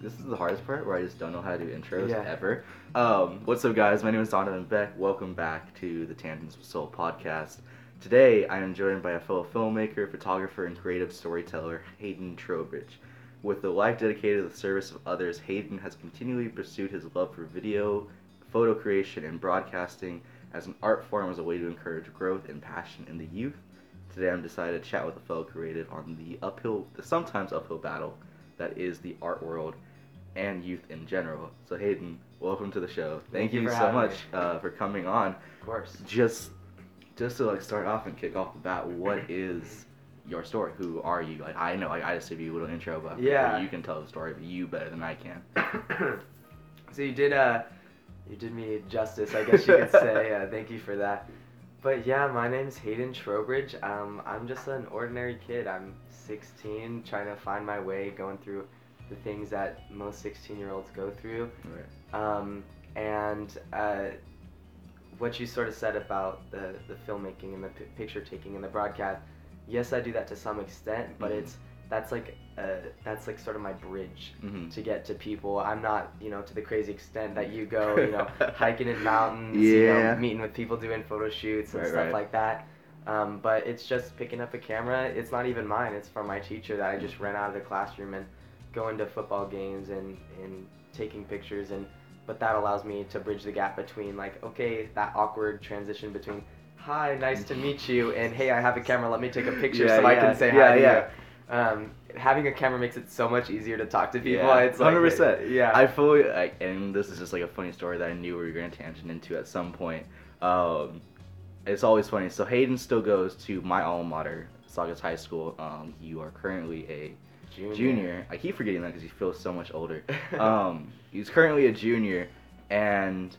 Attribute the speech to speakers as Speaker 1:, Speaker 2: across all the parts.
Speaker 1: this is the hardest part where I just don't know how to do intros
Speaker 2: Yeah.
Speaker 1: ever. Um, what's up, guys? My name is Donovan Beck. Welcome back to the Tangents with Soul podcast. Today, I am joined by a fellow filmmaker, photographer, and creative storyteller, Hayden Trowbridge. With a life dedicated to the service of others, Hayden has continually pursued his love for video, photo creation, and broadcasting as an art form as a way to encourage growth and passion in the youth. Today, I'm decided to chat with a fellow creative on the uphill, the sometimes uphill battle that is the art world and youth in general. So, Hayden, welcome to the show. Thank,
Speaker 2: Thank you
Speaker 1: you, so much uh, for coming on.
Speaker 2: Of course.
Speaker 1: Just, just to like start off and kick off the bat, what is your story? Who are you? Like, I know, like, I just gave you a little intro, but
Speaker 2: Yeah.
Speaker 1: you can tell the story of you better than I can.
Speaker 2: so you did uh, you did me justice, I guess you could say. Uh, thank you for that. But yeah, my name's Hayden Trowbridge. Um, I'm just an ordinary kid. I'm 16, trying to find my way, going through the things that most 16-year-olds go through. Um, and uh, what you sort of said about the, the filmmaking and the p- picture taking and the broadcast, yes, I do that to some extent, but
Speaker 1: Mhm.
Speaker 2: it's that's like uh, that's like sort of my bridge
Speaker 1: Mm-hmm.
Speaker 2: to get to people. I'm not, you know, to the crazy extent that you go, you know, hiking in mountains, you
Speaker 1: Yeah.
Speaker 2: know, meeting with people doing photo shoots and
Speaker 1: Right,
Speaker 2: stuff
Speaker 1: right.
Speaker 2: like that. Um, but it's just picking up a camera. It's not even mine. It's from my teacher that I just ran out of the classroom and going to football games and, and taking pictures and but that allows me to bridge the gap between like okay that awkward transition between hi nice to meet you and hey I have a camera let me take a picture
Speaker 1: Yeah,
Speaker 2: so I can say
Speaker 1: yeah,
Speaker 2: hi to
Speaker 1: yeah.
Speaker 2: you. Um, having a camera makes it so much easier to talk to people.
Speaker 1: Yeah,
Speaker 2: it's
Speaker 1: 100%.
Speaker 2: Yeah.
Speaker 1: I fully like, and this is just like a funny story that I knew we were going to tangent into at some point. Um, it's always funny. So Hayden still goes to my alma mater, Saugus High School. Um, you are currently a
Speaker 2: junior.
Speaker 1: junior. I keep forgetting that because he feels so much older. Um, he's currently a junior, and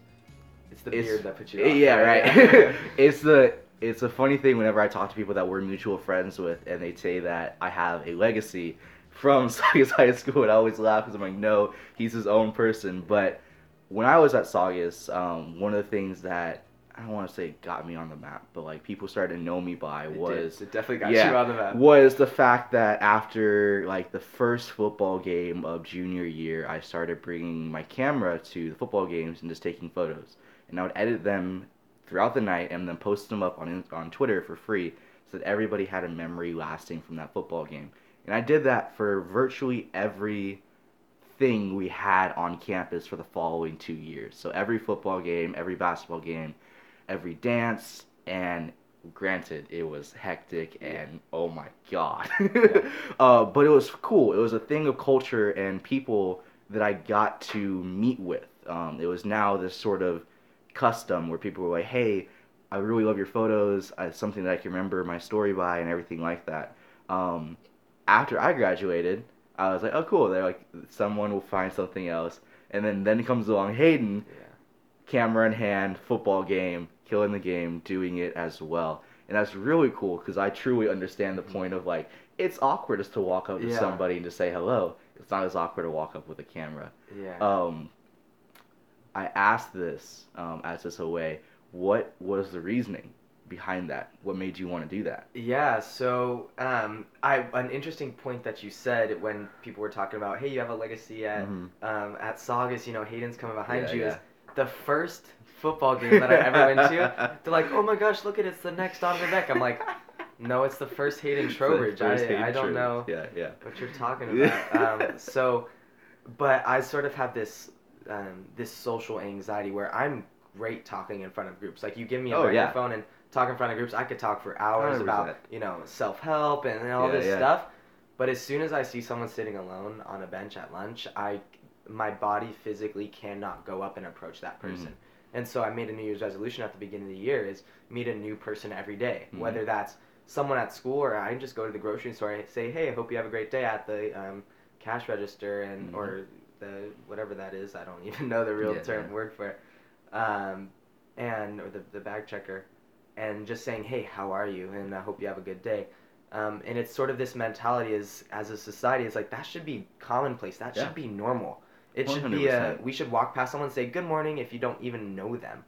Speaker 2: it's the
Speaker 1: it's-
Speaker 2: beard that puts you. off,
Speaker 1: yeah, right. it's the it's a funny thing whenever I talk to people that we're mutual friends with, and they say that I have a legacy from Saugus High School, and I always laugh because I'm like, no, he's his own person. But when I was at Saugus, um, one of the things that I don't want to say got me on the map, but like people started to know me by
Speaker 2: It did.
Speaker 1: was
Speaker 2: it definitely got
Speaker 1: yeah,
Speaker 2: you on the map.
Speaker 1: was the fact that after like the first football game of junior year, I started bringing my camera to the football games and just taking photos, and I would edit them throughout the night and then post them up on on Twitter for free, so that everybody had a memory lasting from that football game. And I did that for virtually every thing we had on campus for the following two years. So every football game, every basketball game, every dance, and granted, it was hectic and oh my god. uh, but it was cool. It was a thing of culture and people that I got to meet with. Um, it was now this sort of custom where people were like, hey, I really love your photos. It's something that I can remember my story by and everything like that. Um, after I graduated, I was like, oh, cool. They're like, someone will find something else. And then, then comes along Hayden,
Speaker 2: Yeah.
Speaker 1: camera in hand, football game, killing the game, doing it as well. And that's really cool because I truly understand the point of like, it's awkward just to walk up to
Speaker 2: Yeah.
Speaker 1: somebody and to say hello. It's not as awkward to walk up with a camera.
Speaker 2: Yeah.
Speaker 1: Um, I asked this um, as just a way, what was the reasoning behind that? What made you want to do that?
Speaker 2: Yeah, so um, I an interesting point that you said when people were talking about, hey, you have a legacy at
Speaker 1: Mhm.
Speaker 2: um, at Saugus, you know, Hayden's coming behind
Speaker 1: Yeah,
Speaker 2: you.
Speaker 1: yeah.
Speaker 2: Is the first football game that I ever went to. They're like, oh my gosh, look at it, it's the next Donovan Beck. I'm like, no, it's the first Hayden Trowbridge.
Speaker 1: first
Speaker 2: I,
Speaker 1: Hayden
Speaker 2: I don't know
Speaker 1: Yeah, yeah.
Speaker 2: what you're talking about. um, so, but I sort of have this um, this social anxiety where I'm great talking in front of groups. Like you give me a
Speaker 1: Oh, yeah.
Speaker 2: microphone and talk in front of groups, I could talk for hours
Speaker 1: 100%.
Speaker 2: about you know self help and, and all
Speaker 1: Yeah,
Speaker 2: this
Speaker 1: yeah.
Speaker 2: stuff. But as soon as I see someone sitting alone on a bench at lunch, I my body physically cannot go up and approach that person. And so I made a New Year's resolution at the beginning of the year is meet a new person every day,
Speaker 1: Mhm.
Speaker 2: whether that's someone at school or I just go to the grocery store and say, hey, I hope you have a great day at the um, cash register and
Speaker 1: Mhm.
Speaker 2: or the whatever that is. I don't even know the real
Speaker 1: Yeah,
Speaker 2: term
Speaker 1: yeah.
Speaker 2: word for it. Um, and or the the bag checker, and just saying, hey, how are you? And I hope you have a good day. Um, and it's sort of this mentality is as a society is like that should be commonplace. That
Speaker 1: Yeah.
Speaker 2: should be normal. It should be a, we should walk past someone and say good morning if you don't even know them.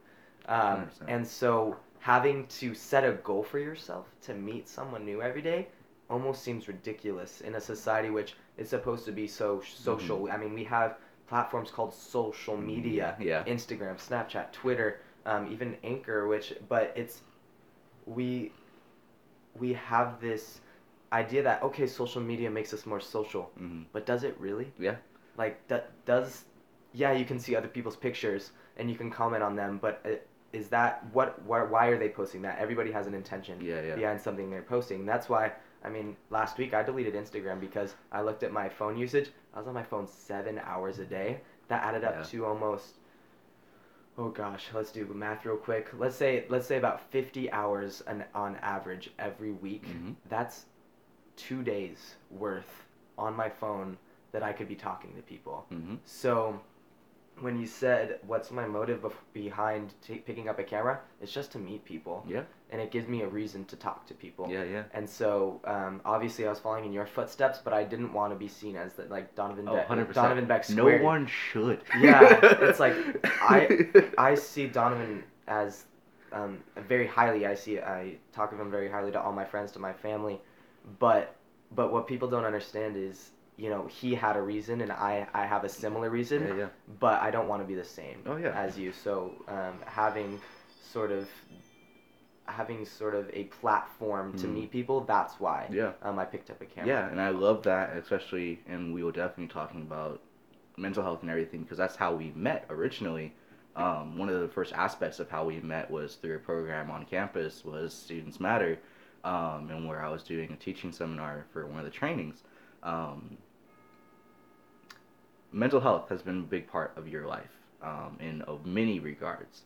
Speaker 2: Um, and so having to set a goal for yourself to meet someone new every day almost seems ridiculous in a society which is supposed to be so social. I mean, we have platforms called social media,
Speaker 1: Yeah.
Speaker 2: Instagram, Snapchat, Twitter, um, even Anchor, which but it's we we have this idea that okay, social media makes us more social,
Speaker 1: hmm
Speaker 2: but does it really?
Speaker 1: Yeah.
Speaker 2: Like that does yeah, you can see other people's pictures and you can comment on them, but uh, is that what why, why are they posting that? Everybody has an intention
Speaker 1: Yeah, yeah.
Speaker 2: behind something they're posting. That's why I mean, last week I deleted Instagram because I looked at my phone usage. I was on my phone 7 hours a day. That added up
Speaker 1: Yeah.
Speaker 2: to almost Oh gosh, let's do math real quick. Let's say let's say about 50 hours an, on average every week.
Speaker 1: Mhm.
Speaker 2: That's 2 days worth on my phone that I could be talking to people.
Speaker 1: hmm
Speaker 2: So, when you said, "What's my motive bef- behind t- picking up a camera?" It's just to meet people,
Speaker 1: Yeah.
Speaker 2: and it gives me a reason to talk to people.
Speaker 1: Yeah, yeah.
Speaker 2: And so, um, obviously, I was following in your footsteps, but I didn't want to be seen as the, like Donovan.
Speaker 1: Oh,
Speaker 2: Beck
Speaker 1: 100%.
Speaker 2: Donovan Beck
Speaker 1: No one should.
Speaker 2: Yeah, it's like, I- I see Donovan as um, very highly. I see. I talk of him very highly to all my friends, to my family, but but what people don't understand is, you know, he had a reason, and I I have a similar reason
Speaker 1: Yeah, yeah.
Speaker 2: but I don't want to be the same
Speaker 1: Oh, yeah.
Speaker 2: as you. So um, having sort of having sort of a platform to
Speaker 1: Mhm.
Speaker 2: meet people, that's why
Speaker 1: Yeah.
Speaker 2: um, I picked up a camera.
Speaker 1: Yeah, and I love that, especially, and we will definitely talking about mental health and everything because that's how we met originally. Um, one of the first aspects of how we met was through a program on campus was Students Matter, um, and where I was doing a teaching seminar for one of the trainings. Um, mental health has been a big part of your life um, in of many regards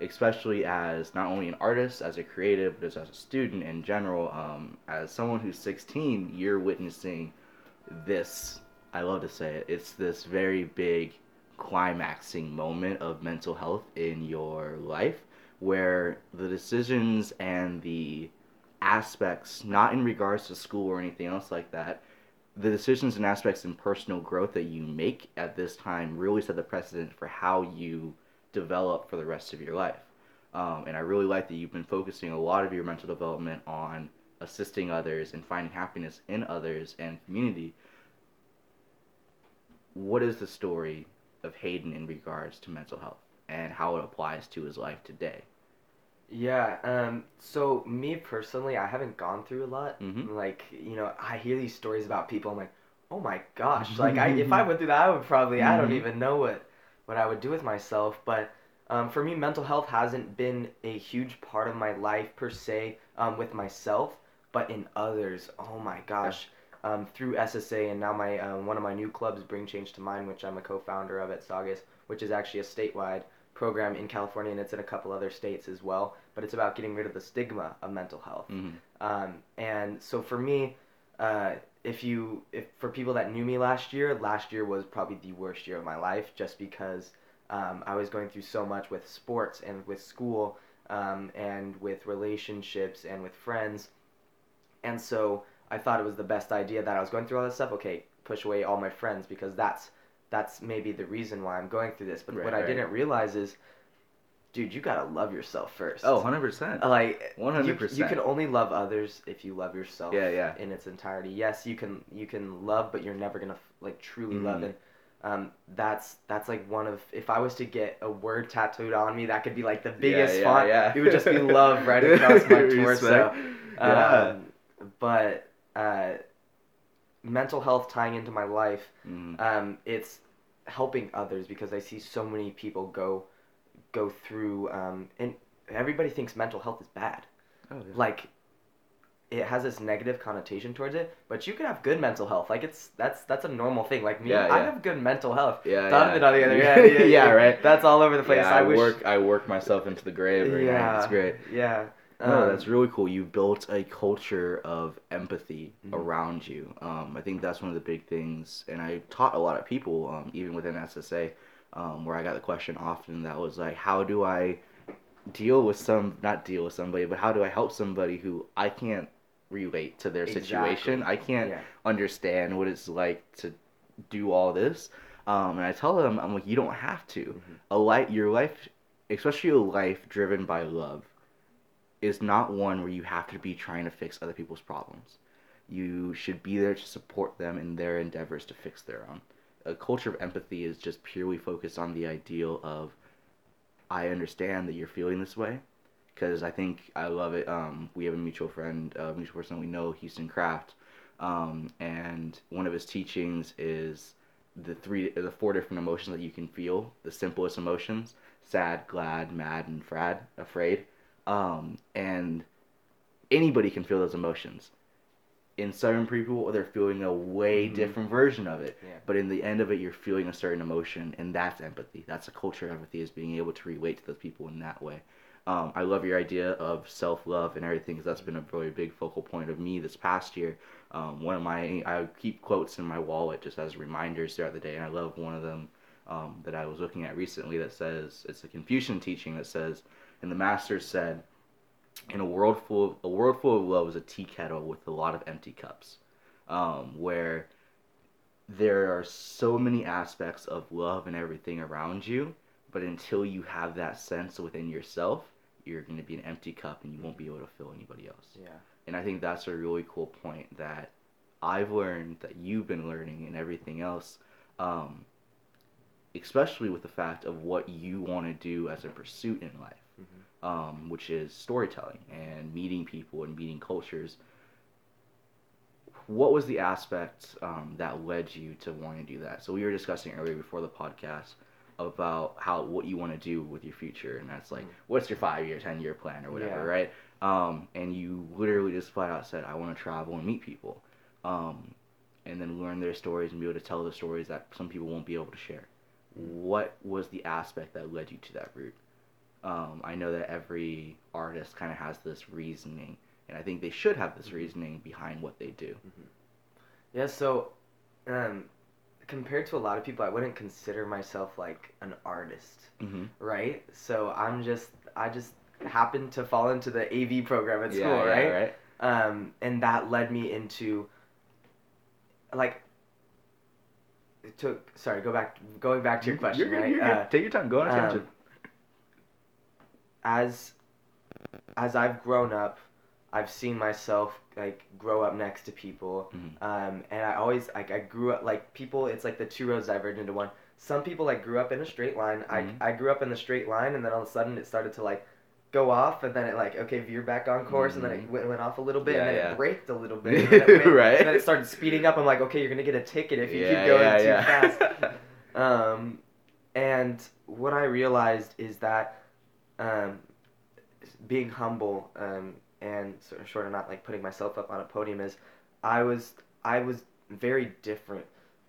Speaker 1: especially as not only an artist, as a creative, but as, a student in general. Um, as someone who's 16, you're witnessing this. I love to say it. It's this very big climaxing moment of mental health in your life where the decisions and the aspects, not in regards to school or anything else like that, the decisions and aspects in personal growth that you make at this time really set the precedent for how you develop for the rest of your life. Um, and I really like that you've been focusing a lot of your mental development on assisting others and finding happiness in others and community. What is the story of Hayden in regards to mental health and how it applies to his life today?
Speaker 2: Yeah. Um. So me personally, I haven't gone through a lot.
Speaker 1: Mhm.
Speaker 2: Like you know, I hear these stories about people. I'm like, oh my gosh. Like I, if I went through that, I would probably. I don't
Speaker 1: Mhm.
Speaker 2: even know what what I would do with myself. But um, for me, mental health hasn't been a huge part of my life per se um, with myself, but in others. Oh my gosh. Um, through SSA and now my uh, one of my new clubs, Bring Change to Mind, which I'm a co-founder of at Saugus, which is actually a statewide program in California and it's in a couple other states as well. But it's about getting rid of the stigma of mental health.
Speaker 1: Mm-hmm.
Speaker 2: Um, and so for me, uh, if you if for people that knew me last year, last year was probably the worst year of my life, just because um, I was going through so much with sports and with school um, and with relationships and with friends, and so I thought it was the best idea that I was going through all this stuff. Okay, push away all my friends because that's that's maybe the reason why I'm going through this. But
Speaker 1: Right,
Speaker 2: what I didn't realize is, dude, you gotta love yourself first.
Speaker 1: Oh, 100%.
Speaker 2: like
Speaker 1: 100%.
Speaker 2: You, can only love others if you love yourself.
Speaker 1: Yeah, yeah.
Speaker 2: In its entirety. Yes, you can you can love, but you're never gonna like truly love
Speaker 1: Mhm.
Speaker 2: it. Um, that's that's like one of if I was to get a word tattooed on me, that could be like the biggest
Speaker 1: yeah,
Speaker 2: font.
Speaker 1: yeah.
Speaker 2: It would just be love right across my torso.
Speaker 1: Yeah.
Speaker 2: Um, but uh, mental health tying into my life,
Speaker 1: Mhm.
Speaker 2: um, it's helping others because I see so many people go go through um, and everybody thinks mental health is bad.
Speaker 1: Oh, yeah.
Speaker 2: Like it has this negative connotation towards it, but you can have good mental health. Like it's that's that's a normal thing. Like me,
Speaker 1: Yeah,
Speaker 2: I have good mental health.
Speaker 1: yeah,
Speaker 2: Donovan
Speaker 1: yeah.
Speaker 2: on the other hand, yeah,
Speaker 1: yeah, right.
Speaker 2: That's all over the place.
Speaker 1: Yeah,
Speaker 2: I,
Speaker 1: I,
Speaker 2: wish.
Speaker 1: work. I work myself into the grave. Right
Speaker 2: yeah,
Speaker 1: now. It's great.
Speaker 2: Yeah.
Speaker 1: No,
Speaker 2: Um,
Speaker 1: that's really cool. You built a culture of empathy
Speaker 2: Mhm.
Speaker 1: around you. Um, I think that's one of the big things, and I taught a lot of people, um, even within SSA, um, where I got the question often that was like, how do I deal with some, not deal with somebody, but how do I help somebody who I can't relate to their situation? I can't
Speaker 2: yeah.
Speaker 1: understand what it's like to do all this. Um, and I tell them, I'm like, you don't have to.
Speaker 2: Mhm.
Speaker 1: A life, your life, especially a life driven by love, is not one where you have to be trying to fix other people's problems. You should be there to support them in their endeavors to fix their own. A culture of empathy is just purely focused on the ideal of, I understand that you're feeling this way, because I think I love it. Um, we have a mutual friend, a mutual person we know, Houston Kraft, um, and one of his teachings is the three, the four different emotions that you can feel, the simplest emotions: sad, glad, mad, and frad, afraid. Um, and anybody can feel those emotions. In certain people, they're feeling a way
Speaker 2: Mhm.
Speaker 1: different version of it.
Speaker 2: Yeah.
Speaker 1: But in the end of it, you're feeling a certain emotion, and that's empathy. That's a culture of empathy, is being able to relate to those people in that way. Um, I love your idea of self love and everything, because that's been a really big focal point of me this past year. Um, one of my, I keep quotes in my wallet just as reminders throughout the day, and I love one of them um, that I was looking at recently that says, it's a Confucian teaching that says, and the master said, in a world full, a world full of love is a tea kettle with a lot of empty cups, um, where there are so many aspects of love and everything around you, but until you have that sense within yourself, you're going to be an empty cup and you won't be able to fill anybody else.
Speaker 2: Yeah.
Speaker 1: And I think that's a really cool point that I've learned that you've been learning and everything else, um, especially with the fact of what you want to do as a pursuit in life. Um, which is storytelling and meeting people and meeting cultures. What was the aspect um, that led you to want to do that? So we were discussing earlier before the podcast about how what you want to do with your future, and that's like,
Speaker 2: Mm.
Speaker 1: what's your five year, ten year plan, or whatever,
Speaker 2: Yeah.
Speaker 1: right? Um, and you literally just flat out said, I want to travel and meet people, um, and then learn their stories and be able to tell the stories that some people won't be able to share. What was the aspect that led you to that route? Um, I know that every artist kind of has this reasoning, and I think they should have this reasoning behind what they do.
Speaker 2: Yeah, so um, compared to a lot of people, I wouldn't consider myself like an artist,
Speaker 1: Mm-hmm.
Speaker 2: right? So I'm just, I just happened to fall into the AV program at
Speaker 1: yeah,
Speaker 2: school,
Speaker 1: yeah,
Speaker 2: right?
Speaker 1: right.
Speaker 2: Um, and that led me into, like, it took. Sorry, go back. Going back to your question,
Speaker 1: You're
Speaker 2: right?
Speaker 1: you're.
Speaker 2: Uh,
Speaker 1: Take your time. Go on
Speaker 2: um,
Speaker 1: tangent.
Speaker 2: As as I've grown up, I've seen myself like grow up next to people,
Speaker 1: Mhm.
Speaker 2: um, and I always like I grew up like people. It's like the two roads diverge into one. Some people like grew up in a straight line.
Speaker 1: Mhm.
Speaker 2: I I grew up in the straight line, and then all of a sudden it started to like go off, and then it like okay veer back on course, and then it
Speaker 1: Mhm.
Speaker 2: went, went off a little bit, and then
Speaker 1: yeah.
Speaker 2: it braked a little bit, and then, went,
Speaker 1: Right.
Speaker 2: and then it started speeding up. I'm like okay, you're gonna get a ticket if you
Speaker 1: Yeah,
Speaker 2: keep going
Speaker 1: yeah,
Speaker 2: too
Speaker 1: yeah.
Speaker 2: fast. Um, and what I realized is that um, being humble um, and sort of short of not like putting myself up on a podium is I was I was very different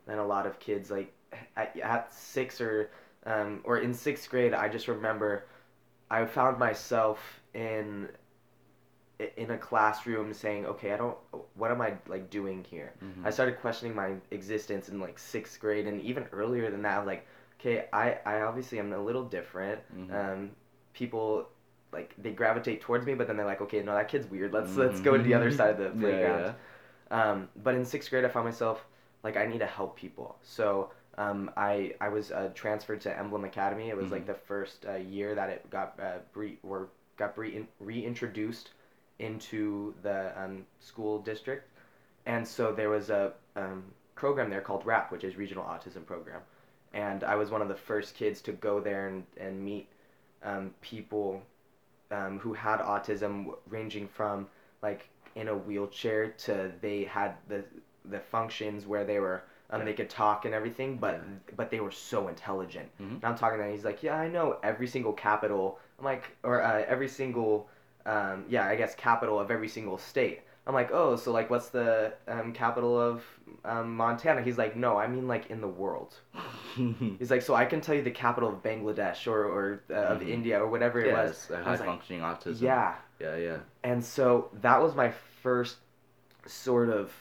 Speaker 2: than a lot of kids. Like at, at six or um, or in sixth grade, I just remember I found myself in in a classroom saying, "Okay, I don't. What am I like doing here?"
Speaker 1: Mhm.
Speaker 2: I started questioning my existence in like sixth grade, and even earlier than that. Like, okay, I, I obviously am a little different.
Speaker 1: Mhm.
Speaker 2: Um, people like they gravitate towards me, but then they're like, okay, no, that kid's weird. Let's let's go to the other side of the
Speaker 1: Mm-hmm. Yeah,
Speaker 2: playground. Um, but in sixth grade, I found myself like I need to help people. So um, I I was uh, transferred to Emblem Academy. It was like
Speaker 1: Mhm.
Speaker 2: the first uh, year that it got uh, re- or got re- reintroduced into the um, school district, and so there was a um, program there called RAP, which is Regional Autism Program, and I was one of the first kids to go there and and meet um, people um, who had autism, ranging from like in a wheelchair to they had the the functions where they were um, they could talk and everything, but but they were so intelligent.
Speaker 1: Mhm.
Speaker 2: And I'm talking to him, he's like, yeah, I know every single capital. I'm like, or uh, every single, um, yeah, I guess capital of every single state. I'm like, oh, so like, what's the um, capital of um, Montana? He's like, no, I mean like in the world. He's like, so I can tell you the capital of Bangladesh or or uh, of
Speaker 1: Mhm.
Speaker 2: India or whatever it was.
Speaker 1: yes, high
Speaker 2: was like,
Speaker 1: functioning autism.
Speaker 2: yeah,
Speaker 1: Yeah, yeah.
Speaker 2: and so that was my first sort of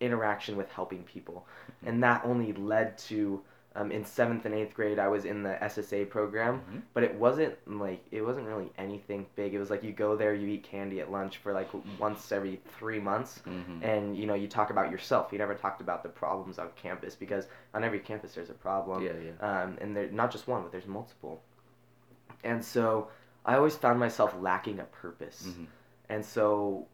Speaker 2: interaction with helping people. And that only led to um, in seventh and eighth grade, I was in the SSA program,
Speaker 1: Mhm.
Speaker 2: but it wasn't like it wasn't really anything big. It was like you go there, you eat candy at lunch for like once every three months,
Speaker 1: Mhm.
Speaker 2: and you know you talk about yourself. You never talked about the problems on campus because on every campus there's a problem
Speaker 1: Yeah, yeah.
Speaker 2: um, and they're not just one, but there's multiple. And so I always found myself lacking a purpose.
Speaker 1: Mhm.
Speaker 2: And so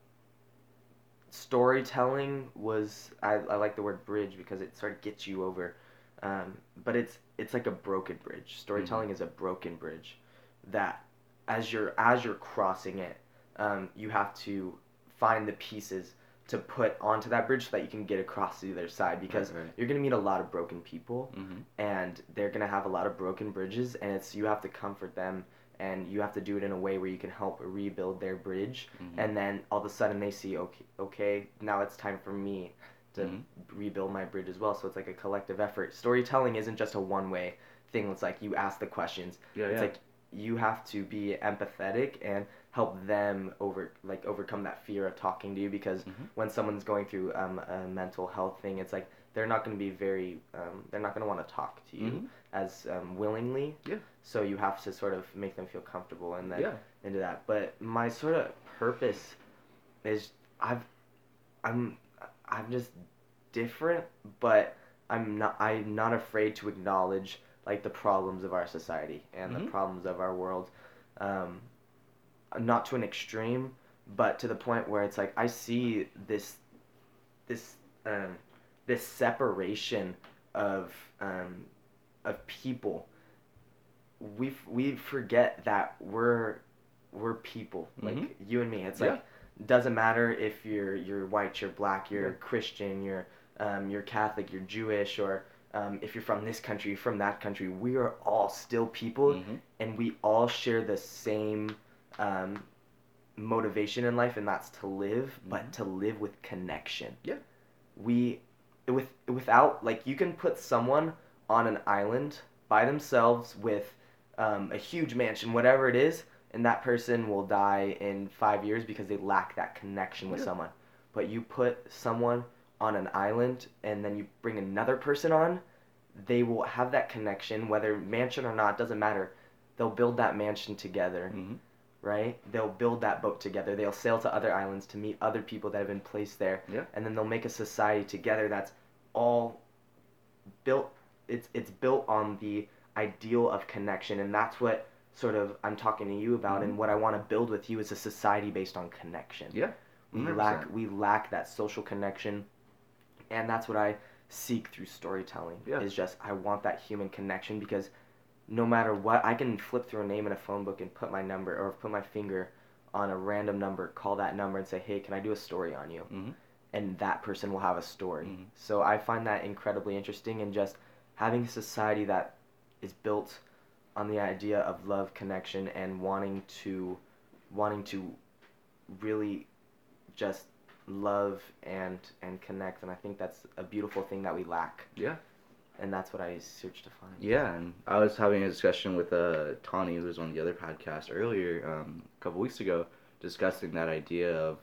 Speaker 2: storytelling was I, I like the word bridge because it sort of gets you over um, but it's it's like a broken bridge storytelling is a broken bridge that as you're as you're crossing it um, you have to find the pieces to put onto that bridge so that you can get across to the other side because
Speaker 1: Right, right.
Speaker 2: you're gonna meet a lot of broken people
Speaker 1: Mm-hmm.
Speaker 2: and they're gonna have a lot of broken bridges and it's you have to comfort them and you have to do it in a way where you can help rebuild their bridge
Speaker 1: Mhm.
Speaker 2: and then all of a sudden they see okay okay now it's time for me to
Speaker 1: Mhm.
Speaker 2: rebuild my bridge as well so it's like a collective effort storytelling isn't just a one way thing it's like you ask the questions
Speaker 1: Yeah,
Speaker 2: it's
Speaker 1: yeah.
Speaker 2: like you have to be empathetic and help them over like overcome that fear of talking to you because
Speaker 1: Mhm.
Speaker 2: when someone's going through um, a mental health thing it's like they're not going to be very um, they're not going to want to talk to you
Speaker 1: Mhm.
Speaker 2: as um, willingly
Speaker 1: Yeah.
Speaker 2: so you have to sort of make them feel comfortable and then
Speaker 1: yeah.
Speaker 2: into that but my sort of purpose is i've i'm i'm just different but i'm not i'm not afraid to acknowledge like the problems of our society and the
Speaker 1: Mhm.
Speaker 2: problems of our world um not to an extreme but to the point where it's like i see this this um this separation of um of people we f- we forget that we're we're people like
Speaker 1: Mhm.
Speaker 2: you and me it's
Speaker 1: Yeah.
Speaker 2: like doesn't matter if you're you're white you're black you're
Speaker 1: Yeah.
Speaker 2: christian you're um, you're catholic you're jewish or um, if you're from this country from that country we are all still people
Speaker 1: Mhm.
Speaker 2: and we all share the same um, motivation in life and that's to live but
Speaker 1: Mhm.
Speaker 2: to live with connection
Speaker 1: Yeah.
Speaker 2: we with without like you can put someone on an island by themselves with um, a huge mansion whatever it is and that person will die in five years because they lack that connection with
Speaker 1: Yeah.
Speaker 2: someone but you put someone on an island and then you bring another person on they will have that connection whether mansion or not doesn't matter they'll build that mansion together
Speaker 1: Mhm.
Speaker 2: right? They'll build that boat together. They'll sail to other islands to meet other people that have been placed there.
Speaker 1: Yeah.
Speaker 2: And then they'll make a society together that's all built it's it's built on the ideal of connection and that's what sort of I'm talking to you about
Speaker 1: Mhm.
Speaker 2: and what I want to build with you is a society based on connection.
Speaker 1: Yeah.
Speaker 2: We
Speaker 1: 100%.
Speaker 2: lack we lack that social connection and that's what I seek through storytelling.
Speaker 1: Yeah.
Speaker 2: Is just I want that human connection because no matter what, I can flip through a name in a phone book and put my number or put my finger on a random number, call that number and say, "Hey, can I do a story on you?"
Speaker 1: Mhm.
Speaker 2: And that person will have a story.
Speaker 1: Mhm.
Speaker 2: So I find that incredibly interesting and just having a society that is built on the idea of love, connection and wanting to wanting to really just love and and connect and I think that's a beautiful thing that we lack
Speaker 1: Yeah.
Speaker 2: and that's what I search to find.
Speaker 1: Yeah, and I was having a discussion with uh, Tawny, who was on the other podcast earlier, um, a couple weeks ago, discussing that idea of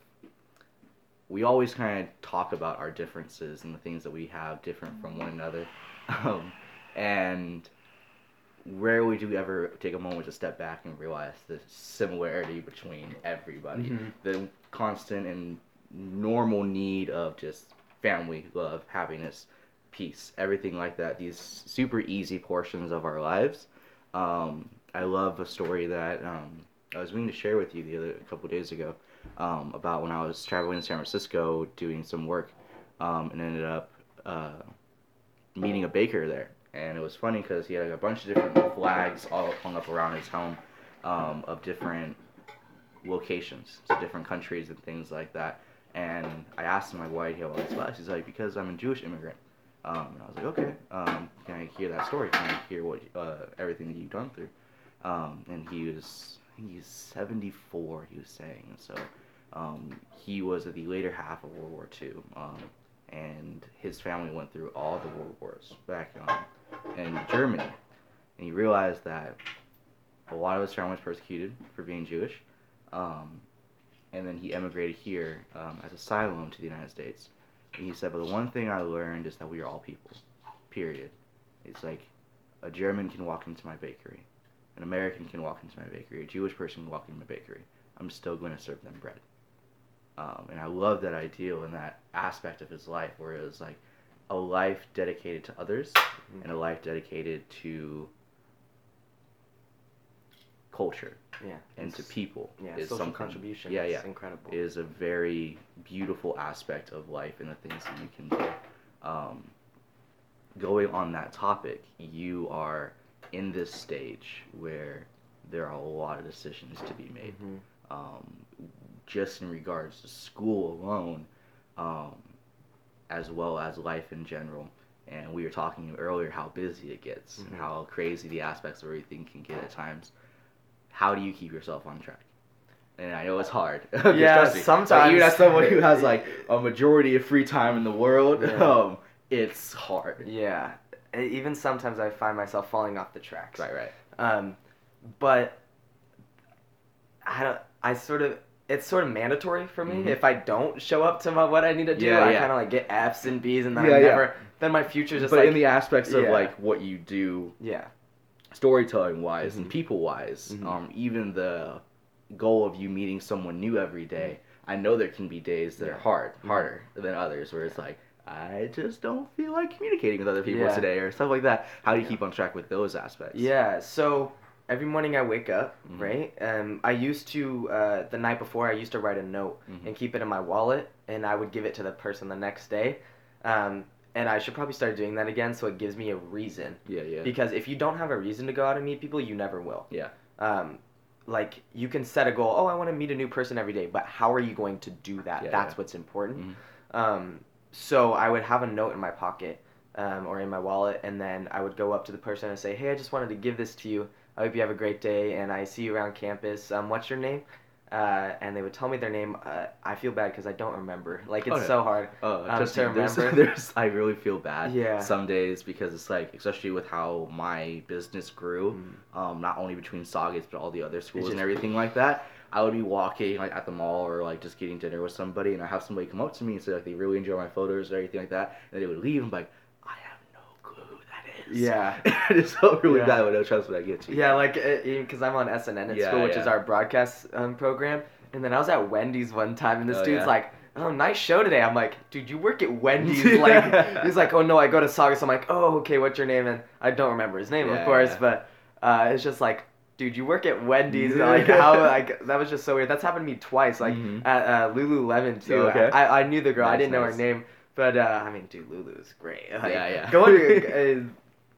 Speaker 1: we always kind of talk about our differences and the things that we have different from one another, um, and rarely do we ever take a moment to step back and realize the similarity between everybody,
Speaker 2: Mhm.
Speaker 1: the constant and normal need of just family, love, happiness, peace, everything like that. These super easy portions of our lives. Um, I love a story that um, I was meaning to share with you the other a couple days ago um, about when I was traveling to San Francisco doing some work um, and ended up uh, meeting a baker there. And it was funny because he had like, a bunch of different flags all hung up around his home um, of different locations, so different countries and things like that. And I asked him like, why do you have all these flags? He's like, because I'm a Jewish immigrant. Um, and I was like, okay, um, can I hear that story? Can I hear what uh, everything that you've done through? Um, and he was, I think he's 74. He was saying, so um, he was at the later half of World War II, um, and his family went through all the world wars back um, in Germany, and he realized that a lot of his family was persecuted for being Jewish, um, and then he emigrated here um, as a asylum to the United States. And he said, but the one thing I learned is that we are all people. Period. It's like a German can walk into my bakery, an American can walk into my bakery, a Jewish person can walk into my bakery. I'm still going to serve them bread. Um, and I love that ideal and that aspect of his life where it was like a life dedicated to others and a life dedicated to culture
Speaker 2: Yeah.
Speaker 1: and to people
Speaker 2: Yeah.
Speaker 1: is
Speaker 2: social contribution.
Speaker 1: yeah
Speaker 2: is
Speaker 1: yeah
Speaker 2: Incredible.
Speaker 1: is a very beautiful aspect of life and the things that you can do. Um, going on that topic, you are in this stage where there are a lot of decisions to be made.
Speaker 2: Mhm.
Speaker 1: Um, just in regards to school alone, um, as well as life in general. And we were talking earlier how busy it gets
Speaker 2: Mhm.
Speaker 1: and how crazy the aspects of everything can get at times. How do you keep yourself on track? And I know it's hard.
Speaker 2: Yeah.
Speaker 1: Like,
Speaker 2: sometimes-
Speaker 1: even as someone who has like a majority of free time in the world,
Speaker 2: Yeah.
Speaker 1: um, it's hard.
Speaker 2: Yeah. Even sometimes I find myself falling off the tracks.
Speaker 1: Right, right.
Speaker 2: Um, but I don't. I sort of. It's sort of mandatory for me.
Speaker 1: Mhm.
Speaker 2: If I don't show up to my, what I need to do,
Speaker 1: Yeah,
Speaker 2: I
Speaker 1: yeah.
Speaker 2: kind of like get F's and B's, and then
Speaker 1: Yeah,
Speaker 2: I never. Then my future's just
Speaker 1: but
Speaker 2: like
Speaker 1: in the aspects of like what you do
Speaker 2: yeah,
Speaker 1: storytelling wise and
Speaker 2: Mhm.
Speaker 1: people wise,
Speaker 2: Mhm.
Speaker 1: um, even the goal of you meeting someone new every day, I know there can be days that
Speaker 2: Mm-hmm.
Speaker 1: Are hard,
Speaker 2: Mhm.
Speaker 1: harder than others, where it's like, I just don't feel like communicating with other people today, or stuff like that. How do you keep on track with those aspects?
Speaker 2: yeah. So every morning I wake up,
Speaker 1: Mhm.
Speaker 2: right? Um, I used to uh, the night before I used to write a note
Speaker 1: Mhm.
Speaker 2: and keep it in my wallet, and I would give it to the person the next day. Um, and I should probably start doing that again, so it gives me a reason.
Speaker 1: Yeah, yeah.
Speaker 2: Because if you don't have a reason to go out and meet people, you never will.
Speaker 1: Yeah.
Speaker 2: Um, like you can set a goal. Oh, I want to meet a new person every day, but how are you going to do that?
Speaker 1: Yeah,
Speaker 2: That's
Speaker 1: yeah.
Speaker 2: what's important.
Speaker 1: Mhm.
Speaker 2: Um, so I would have a note in my pocket um, or in my wallet, and then I would go up to the person and say, "Hey, I just wanted to give this to you. I hope you have a great day, and I see you around campus. Um, what's your name?" Uh, and they would tell me their name. Uh, I feel bad because I don't remember. Like it's
Speaker 1: Oh,
Speaker 2: so hard.
Speaker 1: Oh,
Speaker 2: Um,
Speaker 1: just
Speaker 2: to
Speaker 1: there's,
Speaker 2: remember.
Speaker 1: there's, I really feel bad.
Speaker 2: Yeah.
Speaker 1: Some days because it's like, especially with how my business grew,
Speaker 2: Mm.
Speaker 1: um, not only between Saugus but all the other schools and everything like that. I would be walking like at the mall or like just getting dinner with somebody, and I have somebody come up to me and say like they really enjoy my photos or anything like that, and they would leave and be like, I have no clue who that is.
Speaker 2: Yeah.
Speaker 1: it's so really
Speaker 2: Yeah.
Speaker 1: bad when no trust when I get to.
Speaker 2: Yeah, like because I'm on SNN at
Speaker 1: Yeah,
Speaker 2: school, which is our broadcast um, program, and then I was at Wendy's one time, and this
Speaker 1: Oh,
Speaker 2: dude's
Speaker 1: yeah?
Speaker 2: like, "Oh, nice show today." I'm like, "Dude, you work at Wendy's?" Like, he's like, "Oh no, I go to Saugus." I'm like, "Oh, okay, what's your name?" And I don't remember his name,
Speaker 1: Yeah,
Speaker 2: of course,
Speaker 1: yeah.
Speaker 2: but uh, it's just like, dude, you work at Wendy's?
Speaker 1: Yeah.
Speaker 2: Like, how? Like, that was just so weird. That's happened to me twice, like
Speaker 1: Mhm.
Speaker 2: at uh, Lululemon too.
Speaker 1: Oh, okay.
Speaker 2: I, I knew the girl, I didn't know her name, but uh, I mean, dude, Lulu is great. Like,
Speaker 1: Yeah, yeah.
Speaker 2: Going to, uh,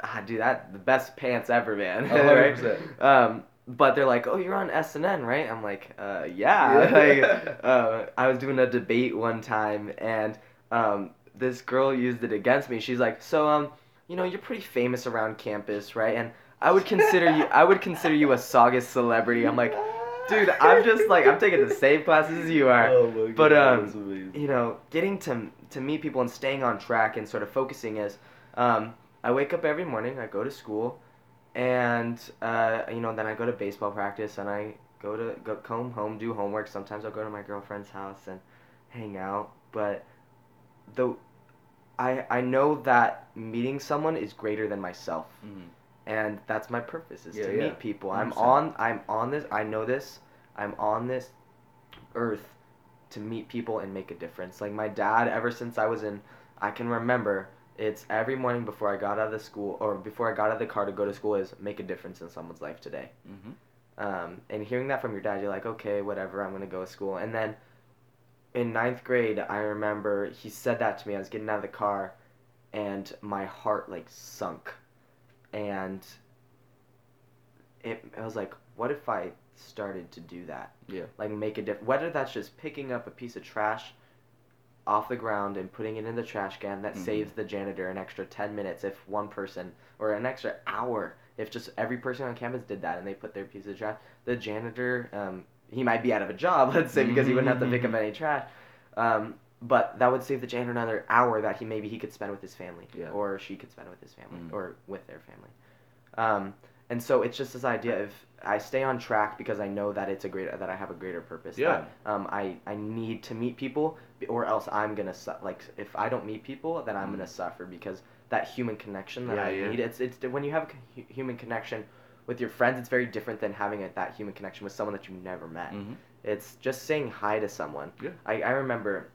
Speaker 2: ah, dude, that the best pants ever, man. Right? Um, but they're like, "Oh, you're on SNN, right?" I'm like, uh, "Yeah."
Speaker 1: Yeah.
Speaker 2: like, uh, I was doing a debate one time, and um, this girl used it against me. She's like, "So, um, you know, you're pretty famous around campus, right?" And I would consider you, I would consider you a Saugus celebrity. I'm like, dude, I'm just like, I'm taking the same classes as you are.
Speaker 1: Oh my
Speaker 2: But, um. You know, getting to to meet people and staying on track and sort of focusing is, um, I wake up every morning, I go to school, and uh, you know, then I go to baseball practice and I go to go come home, do homework. Sometimes I'll go to my girlfriend's house and hang out. But the I I know that meeting someone is greater than myself,
Speaker 1: Mhm.
Speaker 2: and that's my purpose is
Speaker 1: Yeah,
Speaker 2: to
Speaker 1: yeah.
Speaker 2: meet people. I'm on I'm on this. I know this. I'm on this earth to meet people and make a difference. Like my dad, ever since I was in, I can remember. It's every morning before I got out of the school or before I got out of the car to go to school is make a difference in someone's life today.
Speaker 1: Mhm.
Speaker 2: Um, and hearing that from your dad, you're like, okay, whatever, I'm gonna go to school. And then in ninth grade, I remember he said that to me. I was getting out of the car, and my heart like sunk, and it. I was like, what if I started to do that?
Speaker 1: Yeah.
Speaker 2: Like make a difference. Whether that's just picking up a piece of trash off the ground and putting it in the trash can that
Speaker 1: Mhm.
Speaker 2: saves the janitor an extra 10 minutes if one person or an extra hour if just every person on campus did that and they put their piece of trash the janitor um, he might be out of a job let's say because he wouldn't have to pick up any trash um, but that would save the janitor another hour that he maybe he could spend with his family
Speaker 1: Yeah.
Speaker 2: or she could spend with his family
Speaker 1: Mhm.
Speaker 2: or with their family um, and so it's just this idea of I stay on track because I know that it's a great that I have a greater purpose.
Speaker 1: Yeah.
Speaker 2: That, um, I I need to meet people, or else I'm gonna su- like if I don't meet people, then I'm
Speaker 1: Mm.
Speaker 2: gonna suffer because that human connection that
Speaker 1: Yeah,
Speaker 2: I
Speaker 1: yeah.
Speaker 2: need. It's it's when you have a human connection with your friends, it's very different than having a, that human connection with someone that you've never met.
Speaker 1: Mhm.
Speaker 2: It's just saying hi to someone.
Speaker 1: Yeah.
Speaker 2: I, I remember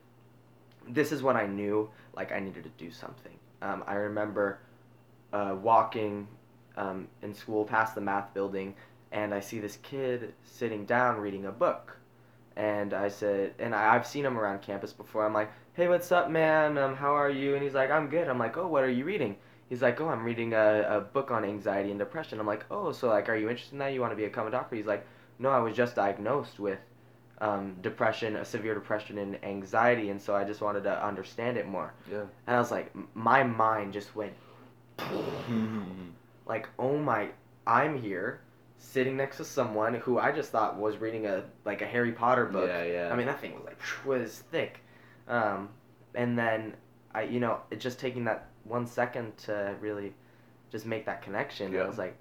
Speaker 2: this is when I knew like I needed to do something. Um, I remember uh, walking um, in school past the math building and I see this kid sitting down reading a book. And I said, and I, I've seen him around campus before. I'm like, hey, what's up, man? Um, how are you? And he's like, I'm good. I'm like, oh, what are you reading? He's like, oh, I'm reading a, a book on anxiety and depression. I'm like, oh, so like, are you interested in that? You want to be a common doctor? He's like, no, I was just diagnosed with um, depression, a severe depression and anxiety, and so I just wanted to understand it more.
Speaker 1: Yeah.
Speaker 2: And I was like, my mind just went, like, oh my, I'm here, sitting next to someone who I just thought was reading a like a Harry Potter book.
Speaker 1: Yeah, yeah.
Speaker 2: I mean, that thing was like was thick, um, and then I, you know, it just taking that one second to really just make that connection.
Speaker 1: Yeah.
Speaker 2: I was like,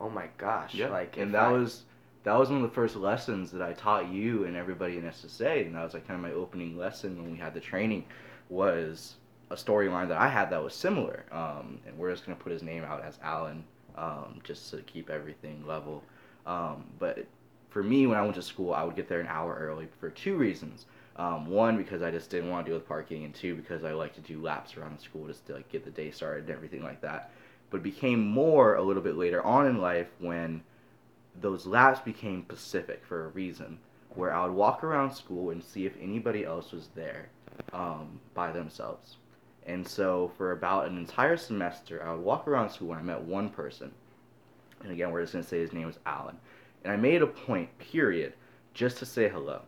Speaker 2: oh my gosh,
Speaker 1: Yeah,
Speaker 2: like,
Speaker 1: and that
Speaker 2: I-
Speaker 1: was that was one of the first lessons that I taught you and everybody in SSA, and that was like kind of my opening lesson when we had the training, was a storyline that I had that was similar. Um, and we're just gonna put his name out as Alan, um, just to keep everything level. Um, but for me, when I went to school, I would get there an hour early for two reasons. Um, one, because I just didn't want to deal with parking, and two, because I like to do laps around the school just to like get the day started and everything like that. But it became more a little bit later on in life when those laps became specific for a reason, where I would walk around school and see if anybody else was there um, by themselves. And so for about an entire semester, I would walk around school and I met one person. And again, we're just going to say his name was Alan. And I made a point, period, just to say hello.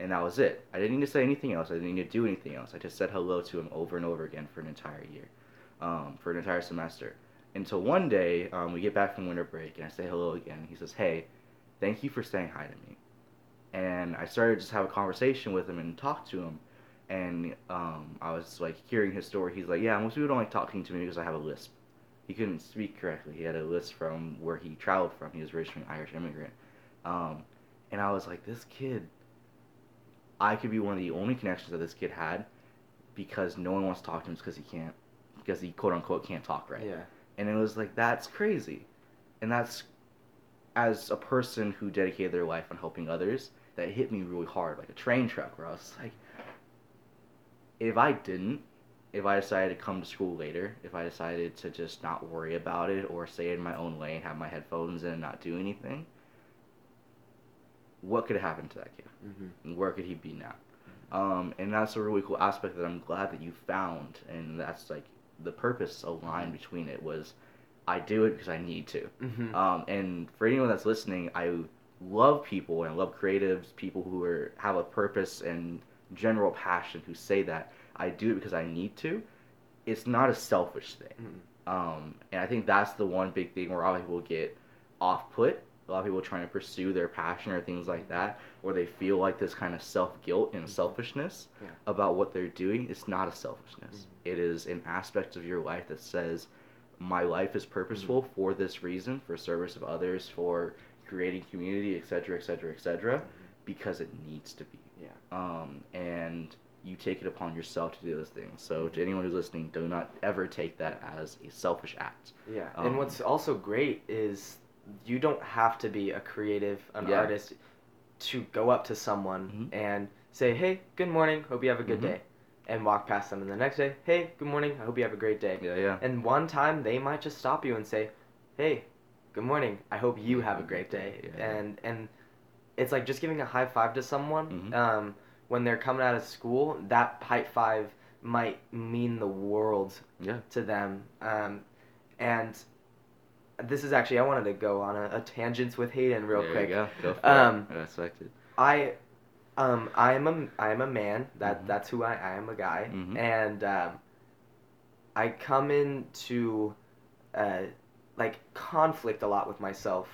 Speaker 1: And that was it. I didn't need to say anything else. I didn't need to do anything else. I just said hello to him over and over again for an entire year, um, for an entire semester. Until one day, um, we get back from winter break, and I say hello again. He says, "Hey, thank you for saying hi to me." And I started to just have a conversation with him and talk to him. And um, I was like hearing his story. He's like, "Yeah, most people don't like talking to me because I have a lisp." He couldn't speak correctly. He had a lisp from where he traveled from. He was originally an Irish immigrant. Um, and I was like, this kid, I could be one of the only connections that this kid had because no one wants to talk to him because he can't, because he quote unquote can't talk right.
Speaker 2: yeah,
Speaker 1: And it was like, that's crazy. And that's, as a person who dedicated their life on helping others, that hit me really hard, like a train track, where I was like, if I didn't, if I decided to come to school later, if I decided to just not worry about it or stay in my own lane, have my headphones in, and not do anything, what could have happened to that kid?
Speaker 2: mm-hmm.
Speaker 1: where could he be now? Um, and that's a really cool aspect that I'm glad that you found, and that's like the purpose aligned between it was, I do it because I need to.
Speaker 2: Mm-hmm.
Speaker 1: Um, and for anyone that's listening, I love people and I love creatives, people who are have a purpose and general passion who say that I do it because I need to. It's not a selfish thing.
Speaker 2: Mhm.
Speaker 1: Um, and I think that's the one big thing where a lot of people get off put. A lot of people trying to pursue their passion or things like mm-hmm. that, or they feel like this kind of self guilt and mm-hmm. selfishness
Speaker 2: Yeah.
Speaker 1: about what they're doing. It's not a selfishness. Mm-hmm. It is an aspect of your life that says, my life is purposeful for this reason, for service of others, for creating community, etc., etc., etc., because it needs to be.
Speaker 2: Yeah.
Speaker 1: Um, and you take it upon yourself to do those things. So to anyone who's listening, do not ever take that as a selfish act.
Speaker 2: Yeah,
Speaker 1: Um,
Speaker 2: and what's also great is you don't have to be a creative, an
Speaker 1: Yeah.
Speaker 2: artist, to go up to someone
Speaker 1: Mhm.
Speaker 2: and say, "Hey, good morning. Hope you have a good
Speaker 1: Mhm.
Speaker 2: day," and walk past them. And the next day, "Hey, good morning. I hope you have a great day."
Speaker 1: Yeah, yeah.
Speaker 2: And one time they might just stop you and say, "Hey, good morning. I hope you have a great day."
Speaker 1: Yeah, yeah.
Speaker 2: And and it's like just giving a high five to someone
Speaker 1: Mhm.
Speaker 2: um, when they're coming out of school. That high five might mean the world
Speaker 1: Yeah.
Speaker 2: to them. Um, and this is actually I wanted to go on a, a tangent with Hayden real
Speaker 1: there
Speaker 2: quick.
Speaker 1: You go. Go for
Speaker 2: Um,
Speaker 1: it. I respect it.
Speaker 2: I um I am a I am a man. That
Speaker 1: Mhm.
Speaker 2: that's who I, I am a guy.
Speaker 1: Mhm.
Speaker 2: And um, I come into uh, like conflict a lot with myself,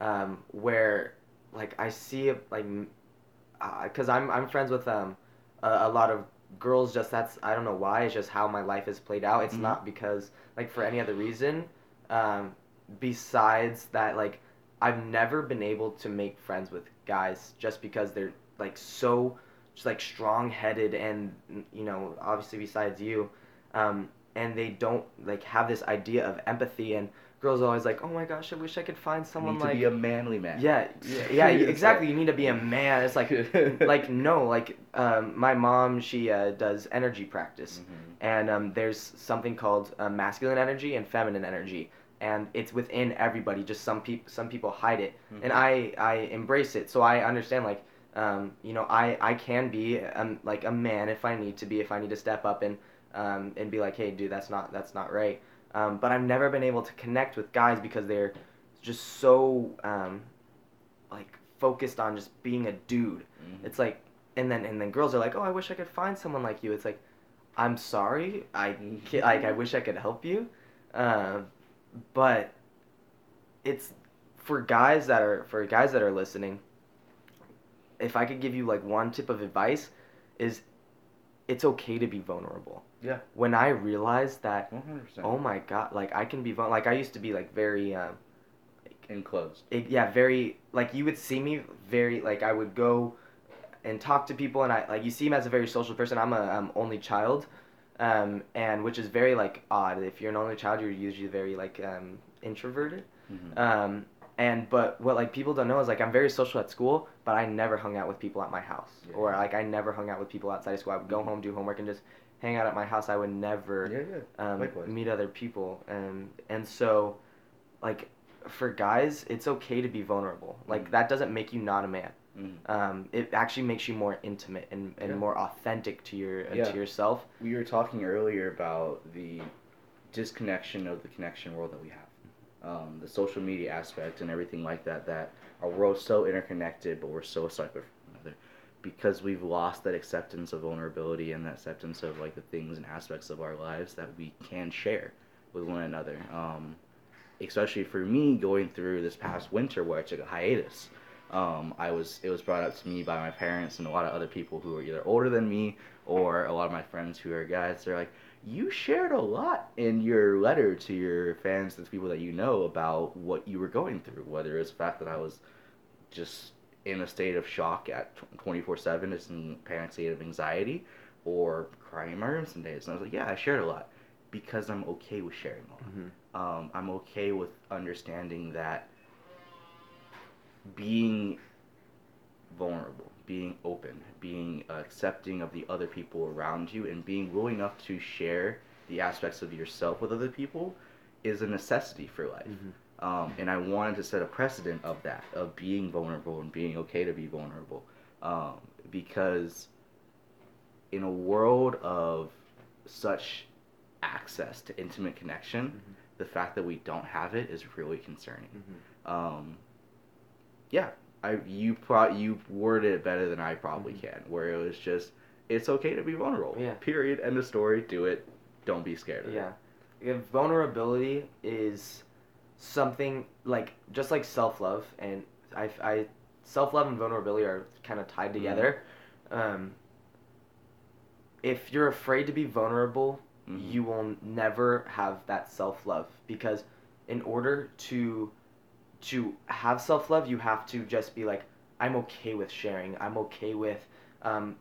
Speaker 2: um, where like I see like because I'm I'm friends with um a, a lot of girls. Just that's I don't know why. It's just how my life is played out. It's
Speaker 1: Mhm.
Speaker 2: not because like for any other reason. Um, besides that, like I've never been able to make friends with guys just because they're like so just like strong headed and you know obviously besides you um, and they don't like have this idea of empathy and girls are always like oh my gosh i wish i could find
Speaker 1: You
Speaker 2: someone
Speaker 1: need to
Speaker 2: like
Speaker 1: be a manly man.
Speaker 2: yeah yeah, yeah exactly you need to be a man it's like like no like um, my mom she uh, does energy practice
Speaker 1: Mhm.
Speaker 2: and um, there's something called uh, masculine energy and feminine energy and it's within everybody. Just some people some people hide it, and
Speaker 1: Mhm.
Speaker 2: I I embrace it. So I understand like um, you know I I can be um, like a man if I need to be if I need to step up and um, and be like hey dude that's not that's not right. Um, but I've never been able to connect with guys because they're just so um, like focused on just being a dude.
Speaker 1: Mhm.
Speaker 2: It's like, and then and then girls are like, oh, I wish I could find someone like you. It's like, I'm sorry, I like I wish I could help you, um, but it's for guys that are for guys that are listening. If I could give you like one tip of advice, is it's okay to be vulnerable.
Speaker 1: Yeah.
Speaker 2: When I realized that,
Speaker 1: 100%.
Speaker 2: oh my god, like I can be vul- like I used to be like very um,
Speaker 1: Enclosed.
Speaker 2: it, yeah very like you would see me very like i would go and talk to people and i like you see me as a very social person i'm a um, only child um, and which is very like odd if you're an only child you're usually very like um, introverted
Speaker 1: Mhm.
Speaker 2: um, and but what like people don't know is like i'm very social at school but i never hung out with people at my house
Speaker 1: Yeah.
Speaker 2: or like i never hung out with people outside of school i would go
Speaker 1: Mhm.
Speaker 2: home do homework and just hang out at my house i would never
Speaker 1: yeah, yeah.
Speaker 2: um, meet other people and and so like for guys it's okay to be vulnerable like
Speaker 1: Mhm.
Speaker 2: that doesn't make you not a man
Speaker 1: Mhm.
Speaker 2: um, it actually makes you more intimate and, and more authentic to your uh, to yourself
Speaker 1: We were talking earlier about the disconnection of the connection world that we have. Um, the social media aspect and everything like that, that our world's so interconnected, but we're so separate from another because we've lost that acceptance of vulnerability and that acceptance of like the things and aspects of our lives that we can share with one another. Um, especially for me going through this past winter where I took a hiatus. Um, I was it was brought up to me by my parents and a lot of other people who are either older than me or a lot of my friends who are guys. They're like, you shared a lot in your letter to your fans, the people that you know, about what you were going through. Whether it's the fact that I was just in a state of shock at twenty four seven, it's in panic state of anxiety, or crying in my room some days. And I was like, yeah, I shared a lot because I'm okay with sharing a lot um, I'm okay with understanding that being vulnerable, being open, being accepting of the other people around you, and being willing enough to share the aspects of yourself with other people is a necessity for life.
Speaker 2: Mhm.
Speaker 1: Um, and I wanted to set a precedent of that, of being vulnerable and being okay to be vulnerable. Um, because in a world of such access to intimate connection,
Speaker 2: Mhm.
Speaker 1: the fact that we don't have it is really concerning.
Speaker 2: Mhm.
Speaker 1: Um, yeah, I you pro you worded it better than I probably
Speaker 2: Mhm.
Speaker 1: can. Where it was just, it's okay to be vulnerable.
Speaker 2: Yeah.
Speaker 1: Period. End of story. Do it. Don't be scared of
Speaker 2: Yeah.
Speaker 1: it.
Speaker 2: If vulnerability is something like just like self love, and I, I self love and vulnerability are kind of tied
Speaker 1: Mhm.
Speaker 2: together. Um, if you're afraid to be vulnerable,
Speaker 1: Mhm.
Speaker 2: you will never have that self love because in order to to have self love, you have to just be like, I'm okay with sharing. I'm okay with um,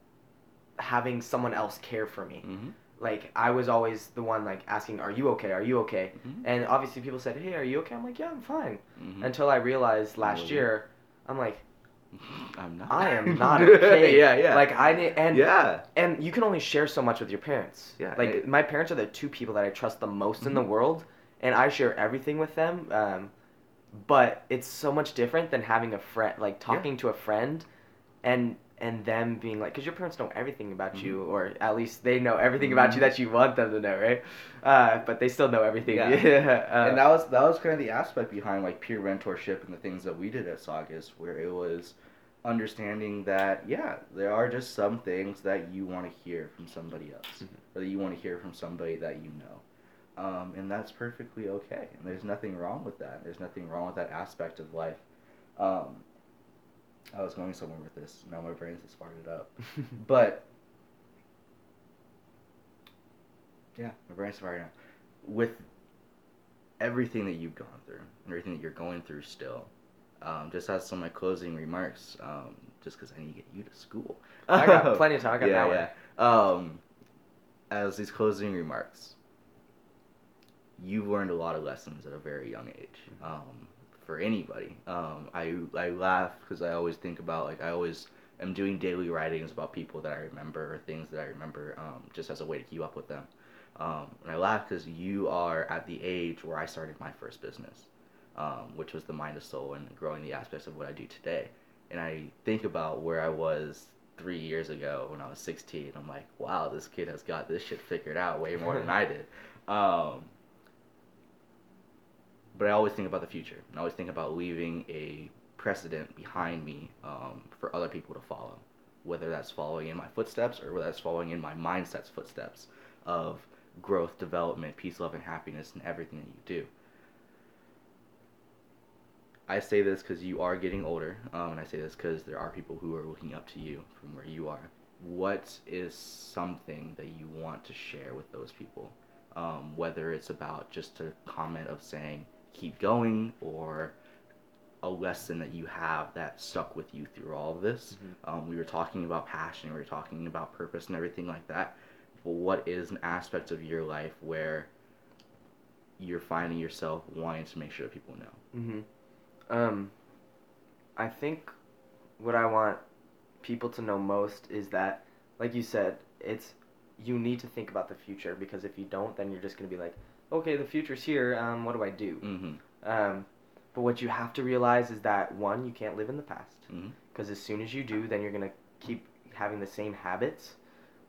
Speaker 2: having someone else care for me
Speaker 1: Mm-hmm.
Speaker 2: like I was always the one like asking, "Are you okay? Are you okay?"
Speaker 1: Mhm.
Speaker 2: And obviously people said, "Hey, are you okay?" I'm like, "Yeah, I'm fine."
Speaker 1: Mhm.
Speaker 2: Until I realized last year, I'm like,
Speaker 1: I'm not.
Speaker 2: I am not okay.
Speaker 1: yeah, yeah.
Speaker 2: Like I need and
Speaker 1: yeah.
Speaker 2: and you can only share so much with your parents.
Speaker 1: Yeah,
Speaker 2: Like
Speaker 1: it-
Speaker 2: my parents are the two people that I trust the most in the
Speaker 1: Mhm.
Speaker 2: world, and I share everything with them. Um, but it's so much different than having a friend, like talking to a friend, and and them being like, because your parents know everything about you, or at least they know everything about you
Speaker 1: Mhm.
Speaker 2: that you want them to know, right? Uh, but they still know everything.
Speaker 1: Yeah.
Speaker 2: uh,
Speaker 1: and that was that was kind of the aspect behind like peer mentorship and the things that we did at Saugus, where it was understanding that yeah, there are just some things that you want to hear from somebody else,
Speaker 2: Mhm.
Speaker 1: or that you want to hear from somebody that you know, um, and that's perfectly okay. And there's nothing wrong with that. There's nothing wrong with that aspect of life. Um, I was going somewhere with this. Now my brain's just farted up. But yeah, my brain's fired now. With everything that you've gone through, and everything that you're going through still, um, just as some of my closing remarks, um, just because I need to get you to school.
Speaker 2: I got plenty of time. I got
Speaker 1: yeah, yeah. Um, as these closing remarks, you've learned a lot of lessons at a very young age. Um, for anybody, um, I I laugh because I always think about like I always am doing daily writings about people that I remember or things that I remember, um, just as a way to keep up with them. Um, and I laugh because you are at the age where I started my first business, um, which was the Mind of Soul and growing the aspects of what I do today. And I think about where I was three years ago when I was 16. I'm like, wow, this kid has got this shit figured out way more than I did. Um, but I always think about the future. I always think about leaving a precedent behind me um, for other people to follow, whether that's following in my footsteps or whether that's following in my mindset's footsteps of growth, development, peace, love, and happiness in everything that you do. I say this because you are getting older, um, and I say this because there are people who are looking up to you from where you are. What is something that you want to share with those people? Um, whether it's about just a comment of saying, keep going, or a lesson that you have that stuck with you through all of this. Mm-hmm. Um, we were talking about passion, we were talking about purpose and everything like that. But what is an aspect of your life where you're finding yourself wanting to make sure that people know?
Speaker 2: Mm-hmm. Um, I think what I want people to know most is that, like you said, it's you need to think about the future because if you don't, then you're just gonna be like, okay, the future's here. Um, what do I do?
Speaker 1: Mm-hmm.
Speaker 2: Um, but what you have to realize is that one, you can't live in the past because
Speaker 1: Mm-hmm.
Speaker 2: as soon as you do, then you're gonna keep having the same habits.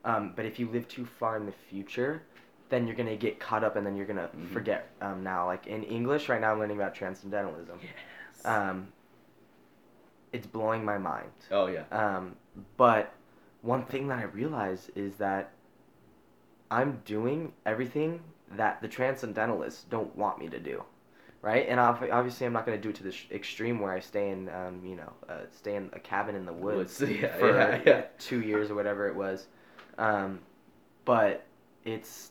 Speaker 2: Um, but if you live too far in the future, then you're gonna get caught up and then you're gonna
Speaker 1: Mhm.
Speaker 2: forget. Um, now, like in English, right now, I'm learning about transcendentalism.
Speaker 1: Yes.
Speaker 2: Um, it's blowing my mind.
Speaker 1: oh yeah.
Speaker 2: Um, but one thing that I realize is that I'm doing everything that the transcendentalists don't want me to do, right? And obviously, I'm not going to do it to the sh- extreme where I stay in, um, you know, uh, stay in a cabin in the woods
Speaker 1: Woods, yeah,
Speaker 2: for
Speaker 1: yeah, yeah.
Speaker 2: two years or whatever it was. Um, but it's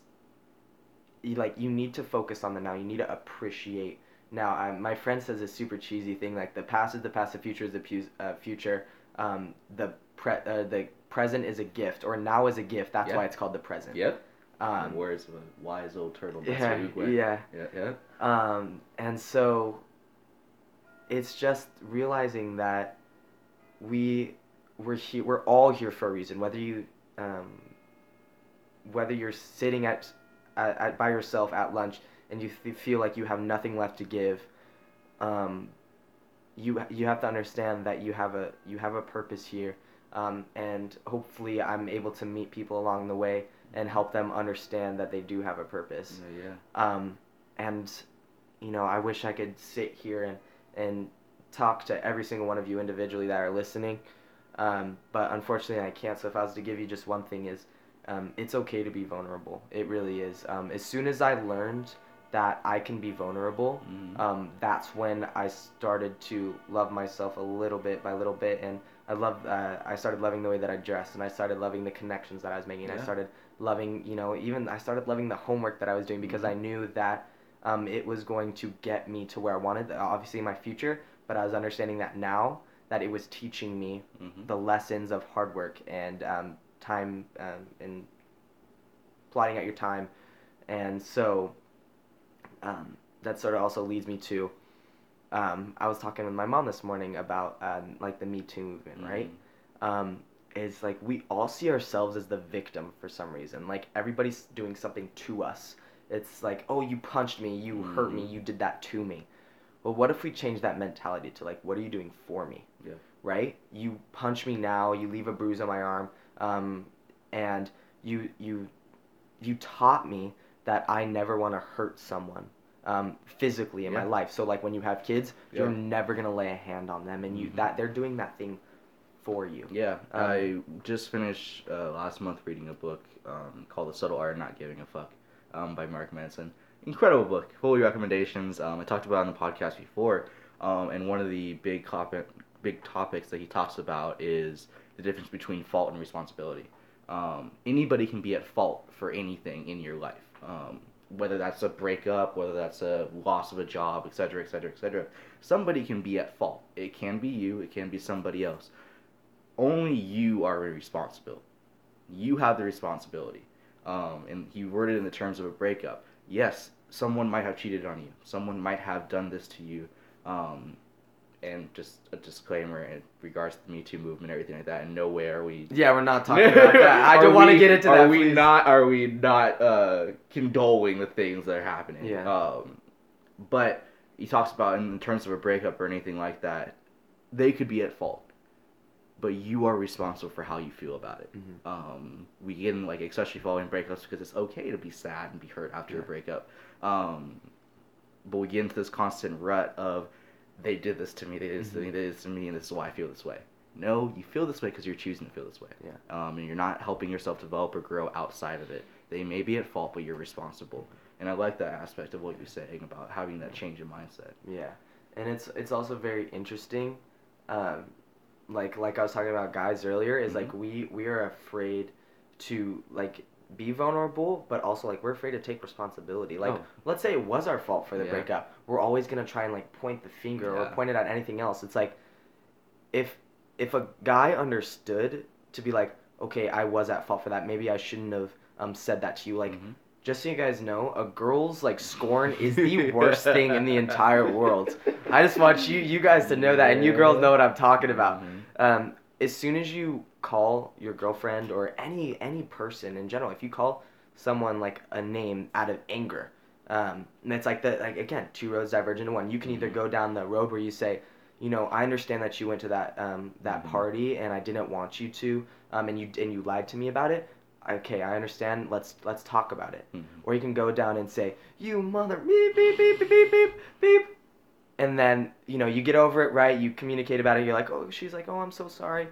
Speaker 2: you, like you need to focus on the now. You need to appreciate now. I, my friend says a super cheesy thing like the past is the past, the future is the pu- uh, future. Um, the pre- uh, the present is a gift, or now is a gift. That's
Speaker 1: Yeah.
Speaker 2: why it's called the present.
Speaker 1: Yep.
Speaker 2: Um,
Speaker 1: Words of a wise old turtle. That's
Speaker 2: yeah, yeah.
Speaker 1: Yeah. Yeah.
Speaker 2: Um, and so it's just realizing that we we're here we're all here for a reason whether you um, whether you're sitting at, at, at by yourself at lunch and you th- feel like you have nothing left to give um, you you have to understand that you have a you have a purpose here um, and hopefully I'm able to meet people along the way and help them understand that they do have a purpose
Speaker 1: Yeah. yeah.
Speaker 2: um, and you know I wish I could sit here and and talk to every single one of you individually that are listening, um, but unfortunately I can't. So if I was to give you just one thing, is um, it's okay to be vulnerable. It really is. Um, as soon as I learned that I can be vulnerable,
Speaker 1: Mhm.
Speaker 2: um, that's when I started to love myself a little bit by little bit, and I love. Uh, I started loving the way that I dressed, and I started loving the connections that I was making. I started loving, you know, even I started loving the homework that I was doing because
Speaker 1: Mhm.
Speaker 2: I knew that um, it was going to get me to where I wanted, uh, obviously my future. But I was understanding that now that it was teaching me
Speaker 1: Mhm.
Speaker 2: the lessons of hard work and um, time um, and plotting out your time, and so um, that sort of also leads me to. Um, I was talking with my mom this morning about um, like the Me Too movement, right? Is like we all see ourselves as the victim for some reason. Like everybody's doing something to us. It's like, oh, you punched me, you hurt me,
Speaker 1: Mhm.
Speaker 2: you did that to me. Well, what if we change that mentality to like, what are you doing for me?
Speaker 1: Yeah.
Speaker 2: Right? You punch me now, you leave a bruise on my arm, um, and you you you taught me that I never want to hurt someone um, physically in my
Speaker 1: Yeah.
Speaker 2: life. So like when you have kids, you're never gonna lay a hand on them, and you
Speaker 1: Mhm.
Speaker 2: that they're doing that thing for you.
Speaker 1: Yeah,
Speaker 2: Um,
Speaker 1: I just finished uh, last month reading a book um, called The Subtle Art of Not Giving a Fuck um, by Mark Manson. Incredible book, full of recommendations. Um, I talked about it on the podcast before, um, and one of the big topic, big topics that he talks about is the difference between fault and responsibility. Um, anybody can be at fault for anything in your life, um, whether that's a breakup, whether that's a loss of a job, etc., etc., etc. Somebody can be at fault. It can be you. It can be somebody else only you are responsible. You have the responsibility. Um, and he worded it in the terms of a breakup. Yes, someone might have cheated on you. Someone might have done this to you. Um, and just a disclaimer in regards to the Me Too movement, and everything like that. And nowhere are we.
Speaker 2: Yeah, we're not talking about that. I don't want to get into
Speaker 1: are
Speaker 2: that.
Speaker 1: we
Speaker 2: please.
Speaker 1: not? Are we not uh, condoling the things that are happening?
Speaker 2: Yeah.
Speaker 1: Um, but he talks about in terms of a breakup or anything like that, they could be at fault, but you are responsible for how you feel about it.
Speaker 2: Mhm.
Speaker 1: Um, we get in like especially following breakups because it's okay to be sad and be hurt after a breakup. Um, but we get into this constant rut of they did this to me, they did this to me,
Speaker 2: Mhm.
Speaker 1: they did this to me, and this is why I feel this way. No, you feel this way because you're choosing to feel this way.
Speaker 2: Yeah.
Speaker 1: Um, and you're not helping yourself develop or grow outside of it. They may be at fault, but you're responsible. And I like that aspect of what you're saying about having that change in mindset.
Speaker 2: Yeah, and it's it's also very interesting, um, like like I was talking about guys earlier is like
Speaker 1: Mhm.
Speaker 2: we we are afraid to like be vulnerable, but also like we're afraid to take responsibility. Like
Speaker 1: Oh.
Speaker 2: let's say it was our fault for the
Speaker 1: Yeah.
Speaker 2: breakup, we're always gonna try and like point the finger or
Speaker 1: Yeah.
Speaker 2: point it at anything else. It's like if if a guy understood to be like, okay, I was at fault for that. Maybe I shouldn't have um said that to you. Like
Speaker 1: Mhm.
Speaker 2: Just so you guys know, a girl's like scorn is the worst thing in the entire world. I just want you you guys to know that, and you girls know what I'm talking about.
Speaker 1: Mhm.
Speaker 2: Um, as soon as you call your girlfriend or any any person in general, if you call someone like a name out of anger, um, and it's like the like again, two roads diverge into one. You can either
Speaker 1: Mhm.
Speaker 2: go down the road where you say, you know, I understand that you went to that um, that
Speaker 1: Mhm.
Speaker 2: party and I didn't want you to, um, and you and you lied to me about it. Okay, I understand. Let's let's talk about it.
Speaker 1: Mhm.
Speaker 2: Or you can go down and say, "You mother beep beep beep beep beep beep beep," and then you know you get over it, right? You communicate about it. You're like, "Oh," she's like, "Oh, I'm so sorry."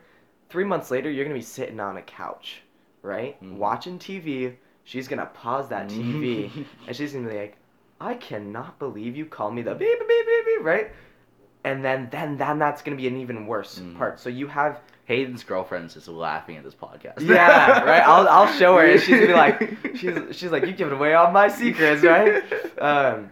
Speaker 2: Three months later, you're gonna be sitting on a couch, right,
Speaker 1: Mhm.
Speaker 2: watching TV. She's gonna pause that TV, and she's gonna be like, "I cannot believe you called me the beep beep beep beep beep," right? And then then then that's gonna be an even worse
Speaker 1: Mhm.
Speaker 2: part. So you have
Speaker 1: Hayden's girlfriend's just laughing at this podcast.
Speaker 2: yeah, right. I'll I'll show her, and she's gonna be like, she's she's like, you giving away all my secrets, right? Um,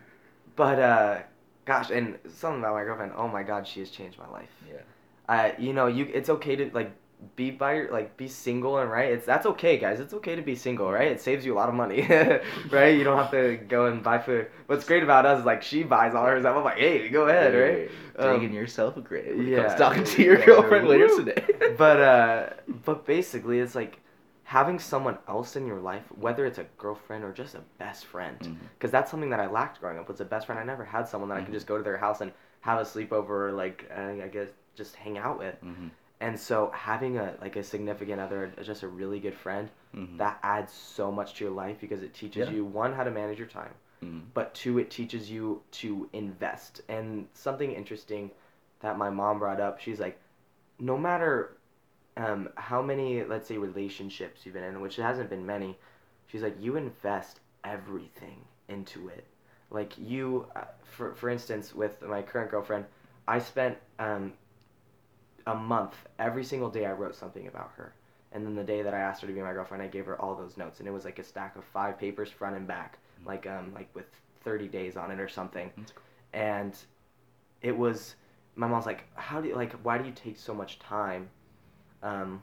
Speaker 2: but uh, gosh, and something about my girlfriend. Oh my God, she has changed my life.
Speaker 1: Yeah.
Speaker 2: Uh, you know, you it's okay to like be by your like be single and right. It's that's okay, guys. It's okay to be single, right? It saves you a lot of money, right? You don't have to go and buy food. What's great about us is like she buys all hers. I'm like, hey, go ahead, right?
Speaker 1: Digging
Speaker 2: Um,
Speaker 1: yourself a grave when
Speaker 2: yeah.
Speaker 1: comes talking to your
Speaker 2: Yeah,
Speaker 1: girlfriend later today.
Speaker 2: but uh but basically it's like having someone else in your life whether it's a girlfriend or just a best friend because that's something that i lacked growing up was a best friend i never had someone that i
Speaker 1: Mhm.
Speaker 2: could just go to their house and have a sleepover or like uh, i guess just hang out with
Speaker 1: Mhm.
Speaker 2: And so having a like a significant other just a really good friend
Speaker 1: Mhm.
Speaker 2: that adds so much to your life because it teaches
Speaker 1: Yeah.
Speaker 2: you one how to manage your time
Speaker 1: Mhm.
Speaker 2: but two it teaches you to invest and something interesting that my mom brought up she's like no matter um, how many let's say relationships you've been in which hasn't been many she's like you invest everything into it like you uh, for, for instance with my current girlfriend i spent um, a month every single day i wrote something about her. And then the day that i asked her to be my girlfriend i gave her all those notes. And it was like a stack of five papers front and back like um like with 30 days on it or something.
Speaker 1: Cool.
Speaker 2: and it was my mom's like how do you like why do you take so much time? Um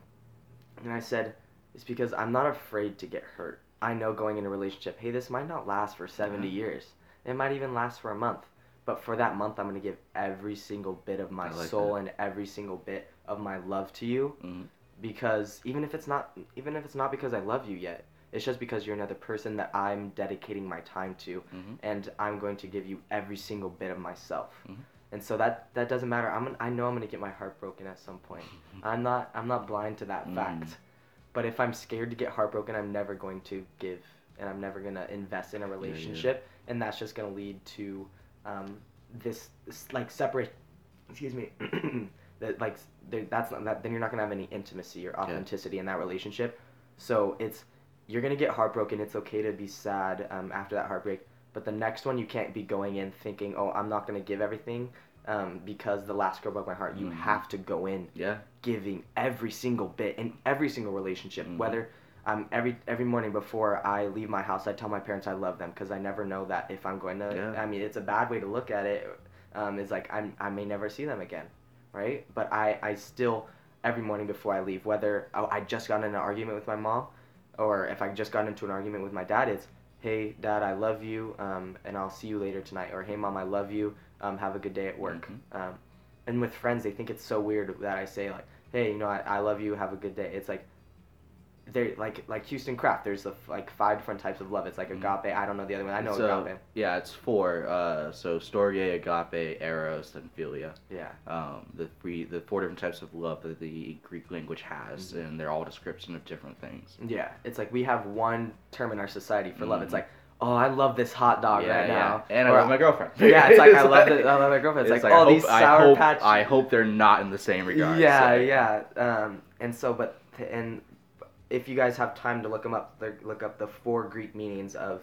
Speaker 2: and i said it's because i'm not afraid to get hurt. I know going in a relationship hey this might not last for 70
Speaker 1: Yeah.
Speaker 2: years. It might even last for a month but for that month i'm going to give every single bit of my
Speaker 1: like
Speaker 2: soul
Speaker 1: that.
Speaker 2: and every single bit of my love to you
Speaker 1: Mhm.
Speaker 2: because even if it's not even if it's not because i love you yet it's just because you're another person that i'm dedicating my time to
Speaker 1: Mhm.
Speaker 2: and I'm going to give you every single bit of myself.
Speaker 1: Mhm.
Speaker 2: And so that that doesn't matter. I'm I know I'm gonna get my heart broken at some point. I'm not I'm not blind to that
Speaker 1: Mm.
Speaker 2: fact. But if I'm scared to get heartbroken, I'm never going to give, and I'm never gonna invest in a
Speaker 1: yeah.
Speaker 2: relationship, and that's just gonna lead to um, this, this like separate. Excuse me. that like that's not that. Then you're not gonna have any intimacy or authenticity in that relationship. So it's you're gonna get heartbroken. It's okay to be sad um, after that heartbreak. But the next one, you can't be going in thinking, "Oh, I'm not gonna give everything," um, because the last girl broke my heart. You
Speaker 1: Mhm.
Speaker 2: have to go in
Speaker 1: Yeah.
Speaker 2: giving every single bit in every single relationship.
Speaker 1: Mhm.
Speaker 2: Whether um, every every morning before I leave my house, I tell my parents I love them because I never know that if I'm going to.
Speaker 1: Yeah.
Speaker 2: I mean, it's a bad way to look at it. Um, it's like I'm I may never see them again, right? But I I still every morning before I leave, whether oh, I just got in an argument with my mom, or if I just got into an argument with my dad, it's hey dad I love you um, and I'll see you later tonight, or hey mom I love you um, have a good day at work.
Speaker 1: Mhm.
Speaker 2: Um, and with friends they think it's so weird that I say like, hey, you know, I, I love you, have a good day. It's like they like like Houston Kraft. There's the, like five different types of love. It's like
Speaker 1: Mhm.
Speaker 2: agape. I don't know the other one. I know
Speaker 1: so,
Speaker 2: agape.
Speaker 1: Yeah, it's four. Uh, so storge, agape, eros, and philia.
Speaker 2: Yeah.
Speaker 1: Um, the three, the four different types of love that the Greek language has,
Speaker 2: Mhm.
Speaker 1: and they're all description of different things.
Speaker 2: Yeah. It's like we have one term in our society for love. It's
Speaker 1: Mhm.
Speaker 2: like, oh, I love this hot dog
Speaker 1: yeah,
Speaker 2: right
Speaker 1: yeah.
Speaker 2: now.
Speaker 1: And
Speaker 2: Or,
Speaker 1: I love my girlfriend.
Speaker 2: Yeah, it's like I love it. I love my girlfriend. It's, like,
Speaker 1: I
Speaker 2: oh,
Speaker 1: hope,
Speaker 2: these
Speaker 1: I
Speaker 2: sour
Speaker 1: hope,
Speaker 2: patch.
Speaker 1: I hope they're not in the same regard.
Speaker 2: Yeah,
Speaker 1: so-
Speaker 2: yeah. Um, and so, but and if you guys have time to look them up, look up the four Greek meanings of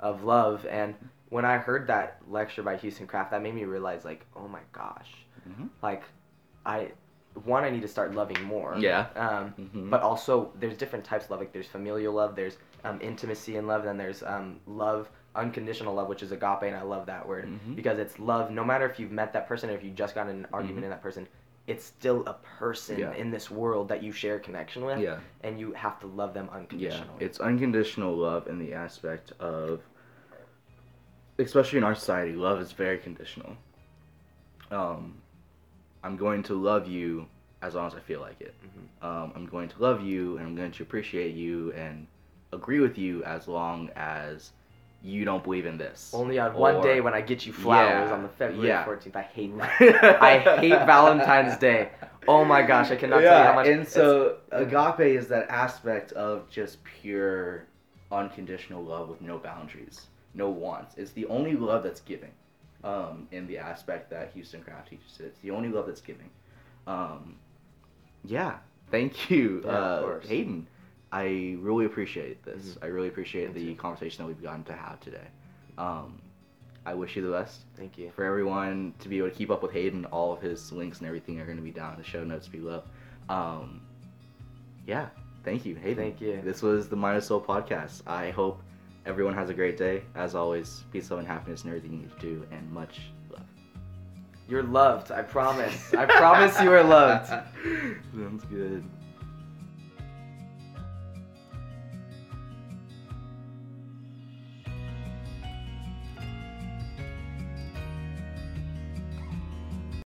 Speaker 2: of love. And when I heard that lecture by Houston Kraft, that made me realize, like, oh my gosh,
Speaker 1: Mhm.
Speaker 2: like, I one I need to start loving more.
Speaker 1: Yeah.
Speaker 2: Um,
Speaker 1: Mhm.
Speaker 2: but also there's different types of love. Like there's familial love, there's um, intimacy in love, then there's um, love, unconditional love, which is agape, and I love that word
Speaker 1: Mhm.
Speaker 2: because it's love. No matter if you've met that person or if you just got in an argument
Speaker 1: Mhm.
Speaker 2: in that person, it's still a person
Speaker 1: Yeah.
Speaker 2: in this world that you share connection with,
Speaker 1: yeah.
Speaker 2: and you have to love them
Speaker 1: Yeah,
Speaker 2: unconditionally.
Speaker 1: it's unconditional love in the aspect of, especially in our society, love is very conditional. Um, I'm going to love you as long as I feel like it.
Speaker 2: Mhm.
Speaker 1: Um, I'm going to love you and I'm going to appreciate you and agree with you as long as you don't believe in this.
Speaker 2: Only on one day when I get you flowers
Speaker 1: Yeah,
Speaker 2: on the February
Speaker 1: yeah.
Speaker 2: 14th. I hate that. I hate Valentine's Day. Oh my gosh, I cannot tell you how much.
Speaker 1: And so agape is that aspect of just pure unconditional love with no boundaries, no wants. It's the only love that's giving. Um, in the aspect that Houston Kraft teaches it. It's the only love that's giving. Um, yeah. Thank you,
Speaker 2: Yeah,
Speaker 1: uh,
Speaker 2: course.
Speaker 1: Hayden. I really appreciate this.
Speaker 2: Mhm.
Speaker 1: I really appreciate the conversation that we've gotten to have today. Um, I wish you the best
Speaker 2: Thank you.
Speaker 1: for everyone to be able to keep up with Hayden. All of his links and everything are going to be down in the show notes below. Um, yeah, thank you, Hayden.
Speaker 2: Thank you.
Speaker 1: This was the Minus Soul podcast. I hope everyone has a great day. As always, peace, love, and happiness in everything you need to do, and much love.
Speaker 2: You're loved. I promise. I promise you are loved.
Speaker 1: Sounds good.